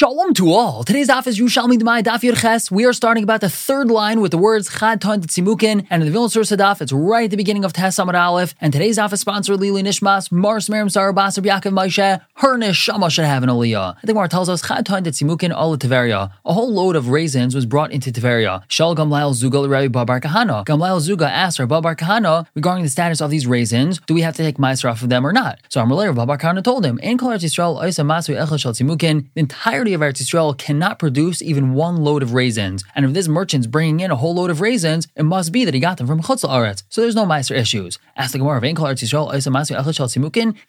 Shalom to all. Today's daf is Yushalmi Demai Daf Yerches. We are starting about the third line with the words Chad Ton Tzimukin, and in the Vilna source daf, it's right at the beginning of Tes Amar Aleph. And today's daf is sponsored Lili Nishmas, Mars Merim Sarah Basar Yaakov Moshe. Her neshama should have an aliyah. I think Mar tells us Chad Ton Tzimukin Ala Tiveria. A whole load of raisins was brought into Tiveria. Shal Gamlael Zuga Rabbi Babar Kahana. Gamlael Zuga asked Rabbi Babar Kahana regarding the status of these raisins. Do we have to take meiser off of them or not? So Rabbi Babar Kahana told him, In Kol Yisrael Oisa Masu Echel Shal Tzimukin. The entirety of Eretz Yisrael cannot produce even one load of raisins. And if this merchant's bringing in a whole load of raisins, it must be that he got them from Chutz Aretz. So there's no Meiser issues. Ask the Gemara of Eretz Yisrael,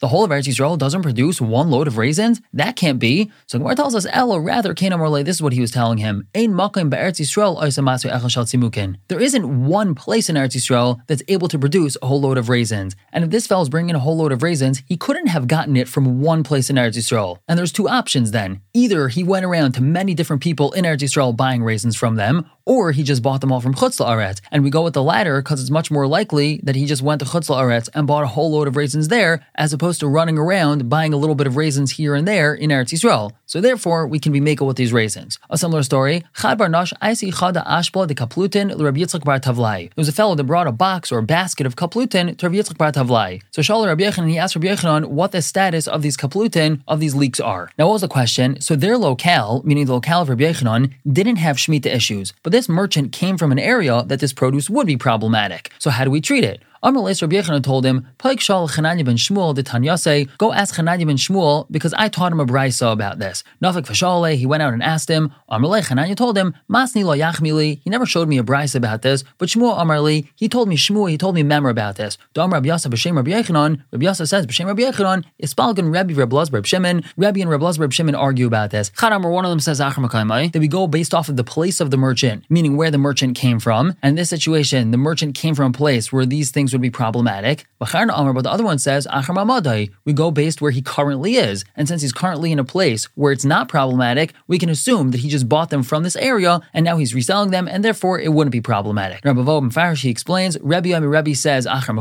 the whole of Eretz Yisrael doesn't produce one load of raisins? That can't be. So Gemara tells us, Ella, rather, Kana Morle, this is what he was telling him. Yisrael, There isn't one place in Eretz Yisrael that's able to produce a whole load of raisins. And if this fellow's bringing in a whole load of raisins, he couldn't have gotten it from one place in Eretz Yisrael. And there's two options then. Either he went around to many different people in Eretz Yisrael buying raisins from them, or he just bought them all from Chutz La'aretz. And we go with the latter because it's much more likely that he just went to Chutz La'aretz and bought a whole load of raisins there, as opposed to running around buying a little bit of raisins here and there in Eretz Yisrael. So therefore, we can be makel with these raisins. A similar story, Chad Bar Nash, I see Chada Ashba de Kaplutin Rabbi Yitzchak Bar Tavlai. There was a fellow that brought a box or a basket of Kaplutin to Rabbi Yitzchak Bar Tavlai. So Shalom Rabbi Yechanan, he asked Rabbi Yechanan what the status of these Kaplutin, of these leeks are. Now what was the question? So their locale, meaning the locale of Rabbi Yechanan, didn't have Shemitah issues, but this merchant came from an area that this produce would be problematic. So how do we treat it? Amrulais Rabbi Yechanan told him, Paik Shal Chananya ben Shmuel de Tanyase, go ask Chananya ben Shmuel because I taught him a brisa about this. Nafik Fashale, he went out and asked him. Amrulai Chananya told him, Masni lo yachmili, he never showed me a brisa about this, but Shmuel Amarli, he told me Shmuel, he told me memor about this. Dam Rabbi Yasa b'shem Rabbi Yechanan, Rabbi Yasa says b'shem Rabbi Yechanan, Ispalgan Rabbi Rabbi Reb Shimon, Rabbi and Rabbi Reb Shimon argue about this. Chadam, one of them says that we go based off of the place of the merchant, meaning where the merchant came from. And in this situation, the merchant came from a place where these things would be problematic. But the other one says, we go based where he currently is. And since he's currently in a place where it's not problematic, we can assume that he just bought them from this area and now he's reselling them, and therefore it wouldn't be problematic. Rabbi Vob Farish, he explains, Rabbi Yomi Rabbi says, Achar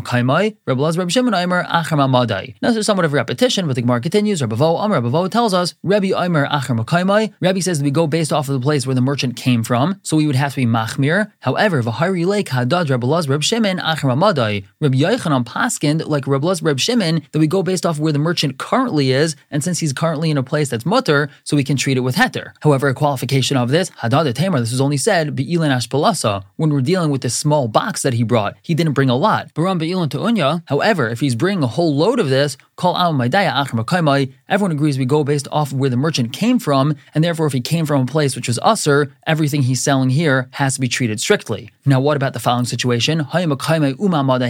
Rabbi Laz Rabbi Shimon Aimer, Achar Mamadai. Now there's somewhat of repetition, but the Gemara continues. Rabbi Vo, Amr Rabbi Vo tells us, Rabbi Aimer, Achar Makaimai. Rabbi says that we go based off of the place where the merchant came from, so we would have to be Machmir. However, Vahari Lake Hadad Rabbi Laz Rabbi Shimon, Achar Mamadai. Rabbi Yochanan Paskind, like Reb Lez Reb Shimon, that we go based off where the merchant currently is, and since he's currently in a place that's mutter, so we can treat it with heter. However, a qualification of this, Hadad Tamar, this is only said, Be'ilan Ashpalasa, when we're dealing with this small box that he brought. He didn't bring a lot. Baram Be'ilan Unya. however, if he's bringing a whole load of this, Call Al Maidaya everyone agrees we go based off of where the merchant came from, and therefore if he came from a place which was usser, everything he's selling here has to be treated strictly. Now, what about the following situation?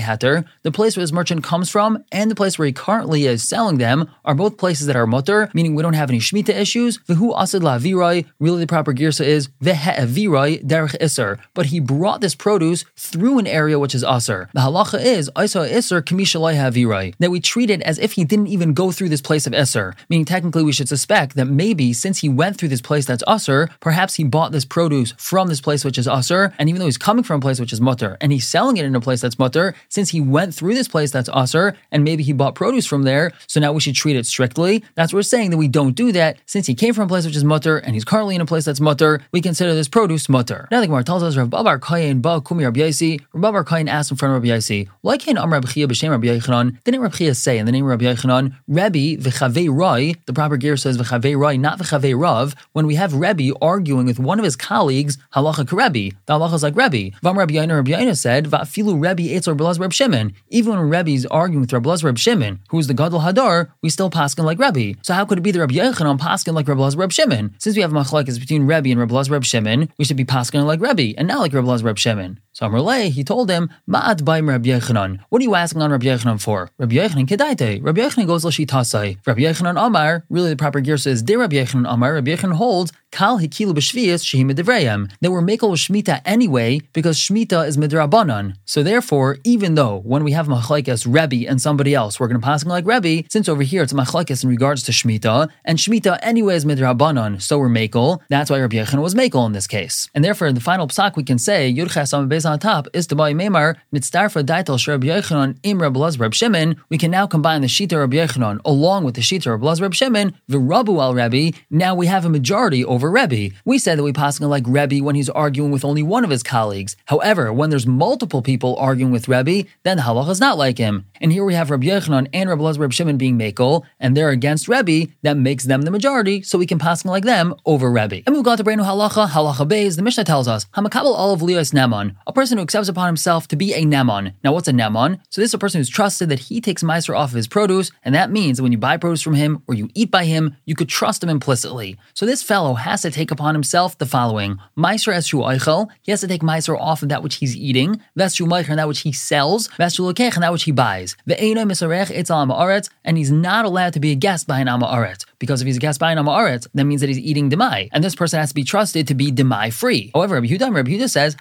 The place where his merchant comes from and the place where he currently is selling them are both places that are mutter, meaning we don't have any shmita issues. V'hu asid la virai, really the proper girsa is vehe'avirai derech iser. But he brought this produce through an area which is usser. The halacha is isa iser kamishalai havirai, that we treat it as if he didn't even go through this place of Isser, meaning technically we should suspect that maybe since he went through this place that's Usser, perhaps he bought this produce from this place which is Usser, and even though he's coming from a place which is Mutter, and he's selling it in a place that's Mutter, since he went through this place that's Usser, and maybe he bought produce from there, so now we should treat it strictly. That's what we're saying that we don't do that. Since he came from a place which is Mutter, and he's currently in a place that's Mutter, we consider this produce Mutter. Now the Gemara tells us Rav Babar Kayin Ba Kumi Rabbi Yaisi, Rav Babar Kayin asked in front of Rabbi Yaisi, why can't Amr Rabbi b'shem Rabbi Yechanan? Didn't Rabbi Chia say in the name of Rabbi Yechanan, Rebbe v'chavei Rai, the proper gear says v'chavei Rai, not v'chavei Rav. When we have Rebbe arguing with one of his colleagues, halacha karebi, the halacha is like Rebbe. Vam Rabbi Yaina, Rabbi Yaina said, va'filu Rebbe etzor belaz Reb Shimon. Even when Rebbe is arguing with Reb Reb Shimon, who is the Gadol Hadar, we still paskin like Rebbe. So how could it be the Rabbi Yechanan paskin like Reb Reb Shimon? Since we have machlekes between Rebbe and Reb Reb Shimon, we should be paskin like Rebbe and not like Reb Reb Shimon. So Amrle, he told him, Ma'at baim Rabbi Yechanan. What are you asking on Rabbi Yechanan for? Rabbi Yechanan kedaite. Rabbi Yechanan goes l'shitasai. Rabbi Yechanan Amar, really the proper gear says, De Rabbi Yechanan Amar, Rabbi Yechanan holds, Kal hikilu b'shvias shehim devrayim. They were makel shmita anyway because shmita is midrabanan. So therefore, even though when we have machlekes Rebbe and somebody else, we're going to pass like Rebbe, since over here it's machlekes in regards to shmita, and shmita anyway is midrabanan, so we're makel. That's why Rabbi Yechanan was makel in this case. And therefore, in the final psak we can say Yudches on top is to buy Memar, Nitzdarfa Daitel Shreb Yechanon Im Reb Reb Shimon, we can now combine the Shita Reb Yechanon along with the Shita Reb Laz Reb Shimon, Virabu al Rebbe, now we have a majority over Rebbe. We said that we pass like Rebbe when he's arguing with only one of his colleagues. However, when there's multiple people arguing with Rebbe, then the halacha is not like him. And here we have Reb Yechanon and Reb Laz Reb Shimon being Makel, and they're against Rebbe, that makes them the majority, so we can pass like them over Rebbe. And we've got to Brenu Halacha, Halacha Beis, the Mishnah tells us, Hamakabel Olav Lios Neman, a person who accepts upon himself to be a Neman. Now, what's a Neman? So, this is a person who's trusted that he takes Meiser off of his produce, and that means that when you buy produce from him or you eat by him, you could trust him implicitly. So, this fellow has to take upon himself the following Meiser es Eichel, he has to take Meiser off of that which he's eating, Veshu Meicher, and that which he sells, Veshu Lekech, and that which he buys. The Eino Misarech Etzel Aret, and he's not allowed to be a guest by an Aret, because if he's a guest by an Aret, that means that he's eating Demai, and this person has to be trusted to be Demai free. However, Rabbi Yehuda, Rabbi Yehuda says,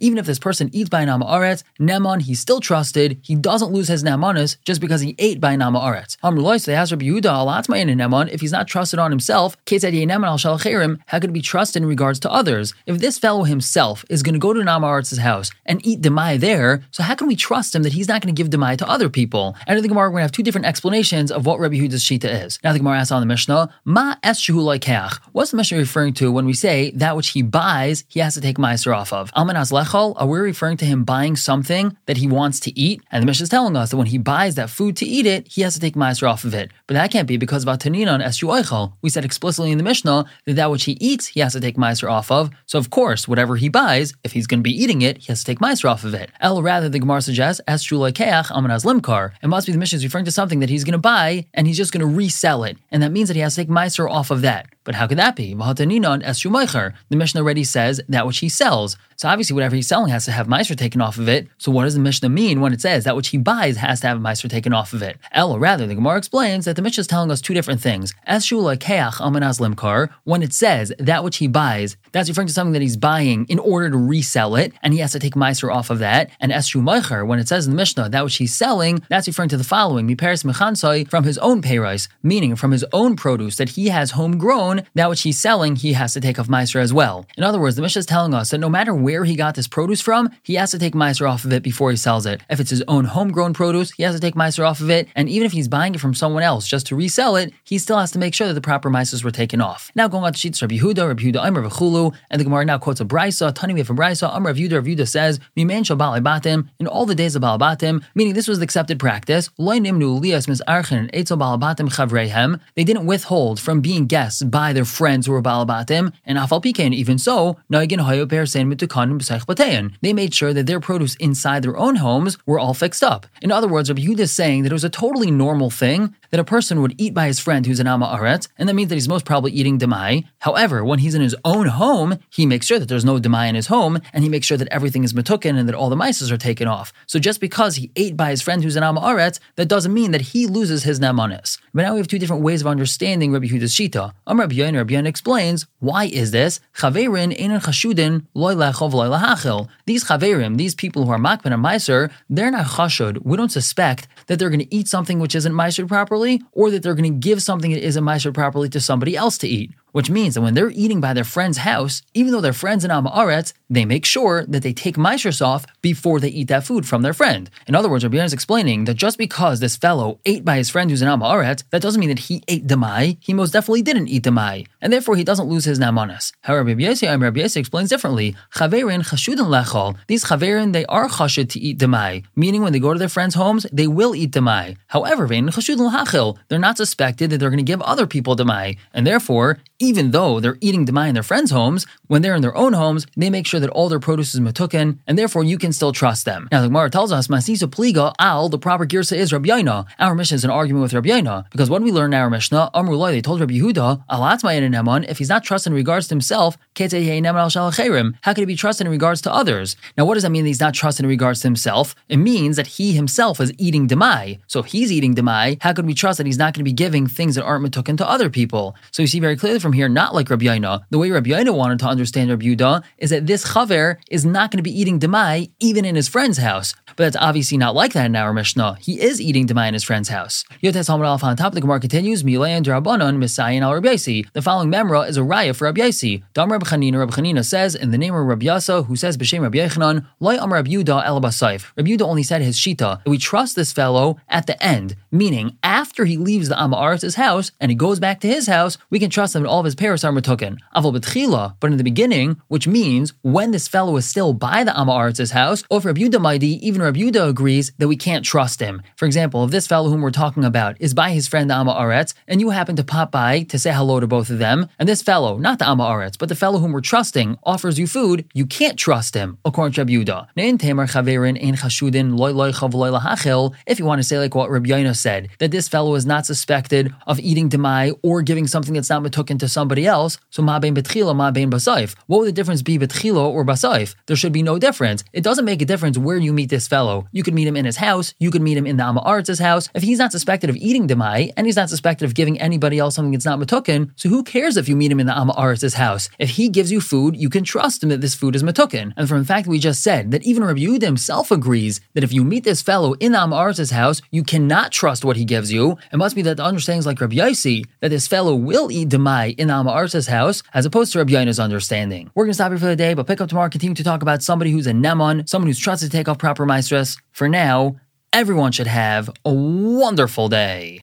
even if this person eats by an Aret, Neman, he's still trusted, he doesn't lose his Nemanis just because he ate by an Aret. Amruloi, so they ask Rabbi Yehuda, Alatma in Neman, if he's not trusted on himself, how could he be trusted in regards to others? If this fellow himself is going to go to Namaret's house and eat Demai there, so how can we trust him that he's not going to give Demai to other people? And in the Gemara, we're going to have two different explanations of what Rabbi Yehuda's Shita is. Now the Gemara asks on the Mishnah, Ma What's the Mishnah referring to when we say that which he buys, he has to take Meiser off of? Almanaz lechol, are we referring to him buying something that he wants to eat? And the Mishnah is telling us that when he buys that food to eat it, he has to take Meiser off of it. But that can't be because of Ataninon es We said explicitly in the Mishnah that that which he eats, he has to take Meiser off of. So of course, whatever he buys, if he's going to be eating it, he has to take Meiser off of it. El rather, the Gemara suggests, es Keach Almanaz limkar. It must be the Mishnah is referring to something that he's going to buy and he's just going to resell it. And that means that he has to take Meiser off of that. But how could that be? The Mishnah already says that which he sells. So obviously, whatever he's selling has to have Meiser taken off of it. So what does the Mishnah mean when it says that which he buys has to have Meiser taken off of it? El, or rather, the Gemara explains that the Mishnah is telling us two different things. Eshula keach amanaz limkar, when it says that which he buys, that's referring to something that he's buying in order to resell it, and he has to take Meiser off of that. And Eshu Meicher, when it says in the Mishnah that which he's selling, that's referring to the following: Miparis mechansoi from his own payrise, meaning from his own produce that he has homegrown, that which he's selling, he has to take off Meiser as well. In other words, the Mishnah is telling us that no matter where he got this produce from, he has to take Meiser off of it before he sells it. If it's his own homegrown produce, he has to take Meiser off of it, and even if he's buying it from someone else just to resell it, he still has to make sure that the proper Meisers were taken off. Now going on to Sheets Rabbi Yehuda, Rabbi Yehuda Aimer V'chulu, and the Gemara now quotes a Brisa, Tani we have Brisa, Amr Rav Yehuda, Rav Yehuda says, Mimen shal Batim, in all the days of Batim, meaning this was the accepted practice, Chavrehem, they didn't withhold from being guests by their friends who were Batim, and Afal Pikein, even so, Naigin Hayo Per Sein Mitukanim B'Seich they made sure that their produce inside their own homes were all fixed up. In other words, Rabbi Yehuda is saying that it was a totally normal thing that a person would eat by his friend who's an Ama Aret, and that means that he's most probably eating Demai. However, when he's in his own home, he makes sure that there's no Demai in his home, and he makes sure that everything is Matukin and that all the mices are taken off. So just because he ate by his friend who's an Ama Aret, that doesn't mean that he loses his Namanis. But now we have two different ways of understanding Rabbi Yehuda's Shita. Um Rabbi Yain, Rabbi Yain explains, why is this? Chaverin loy loy lahachil. These chaverim, these people who are makban and meiser, they're not chashud. We don't suspect that they're going to eat something which isn't meiser properly, or that they're going to give something that isn't meiser properly to somebody else to eat which means that when they're eating by their friend's house, even though they're friends in Amaretz, they make sure that they take Maishers off before they eat that food from their friend. In other words, Rabbi is explaining that just because this fellow ate by his friend who's in Amaretz, that doesn't mean that he ate Demai. He most definitely didn't eat Demai, and therefore he doesn't lose his Namanas. However, Rabbi Yossi, Rabbi Yossi explains differently. Chaverin chashudin lechol. These chaverin, they are chashud to eat Demai, meaning when they go to their friends' homes, they will eat Demai. However, vein chashudin lachil, they're not suspected that they're going to give other people Demai, and therefore, even though they're eating demai in their friends' homes, when they're in their own homes, they make sure that all their produce is matukin, and therefore you can still trust them. Now the Gemara tells us, Masisa pliga al, the proper girsa is Rabbi Yaina. Our Mishnah is an argument with Rabbi Yaina, because when we learn our Mishnah, Amrullah, they told Rabbi Yehuda, Alatma if he's not trusted in regards to himself, how could he be trusted in regards to others? Now what does that mean that he's not trusted in regards to himself? It means that he himself is eating demai. So if he's eating demai, how could we trust that he's not going to be giving things that aren't matukin to other people? So you see very clearly from here not like Rabbi Yaina. The way Rabbi Yaina wanted to understand Rabbi Yudah is that this chaver is not going to be eating demai even in his friend's house. But that's obviously not like that in our Mishnah. He is eating demai in his friend's house. Yotes Hamad Alf on top of the Gemara continues, Milayan Drabanan Misayan al Rabbi The following memra is a raya for Rabbi Yaisi. Dam Rabbi Chanina, Rabbi Chanina says, in the name of Rabbi Yasa, who says B'Shem Rabbi Yechanan, Loi Am Rabbi Yudah El Basayif. Rabbi Yudah only said his shita, we trust this fellow at the end, meaning after he leaves the Ama'aret's house and he goes back to his house, we can trust him that all of his paris are matukin. Aval betchila, but in the beginning, which means when this fellow is still by the Ama'aret's house, or if Rabbi Maidi, even Rabbi Yudah agrees that we can't trust him. For example, if this fellow whom we're talking about is by his friend the Ama'aretz, and you happen to pop by to say hello to both of them, and this fellow, not the Ama'aretz, but the fellow whom we're trusting, offers you food, you can't trust him, according to Rabbi Yudah. If you want to say like what Rabbi Yaina said, that this fellow is not suspected of eating demai or giving something that's not matukin to somebody else, so ma bein betchila, ma basayif. What would the difference be betchila or basayif? There should be no difference. It doesn't make a difference where you meet this fellow. You could meet him in his house, you could meet him in the Ama'aritz's house. If he's not suspected of eating demai, and he's not suspected of giving anybody else something that's not matukin, so who cares if you meet him in the Ama'aritz's house? If he gives you food, you can trust him that this food is matukin. And from the fact that we just said that even Rabbi Yehuda himself agrees that if you meet this fellow in the Ama'aritz's house, you cannot trust what he gives you. It must be that the understanding is like Rabbi Yaisi, that this fellow will eat demai in the Ama'aritz's house, as opposed to Rabbi Yaina's understanding. We're going to stop here for the day, but up tomorrow, continue to talk about somebody who's a Nemon, someone who's trusted to take off proper maestras. For now, everyone should have a wonderful day.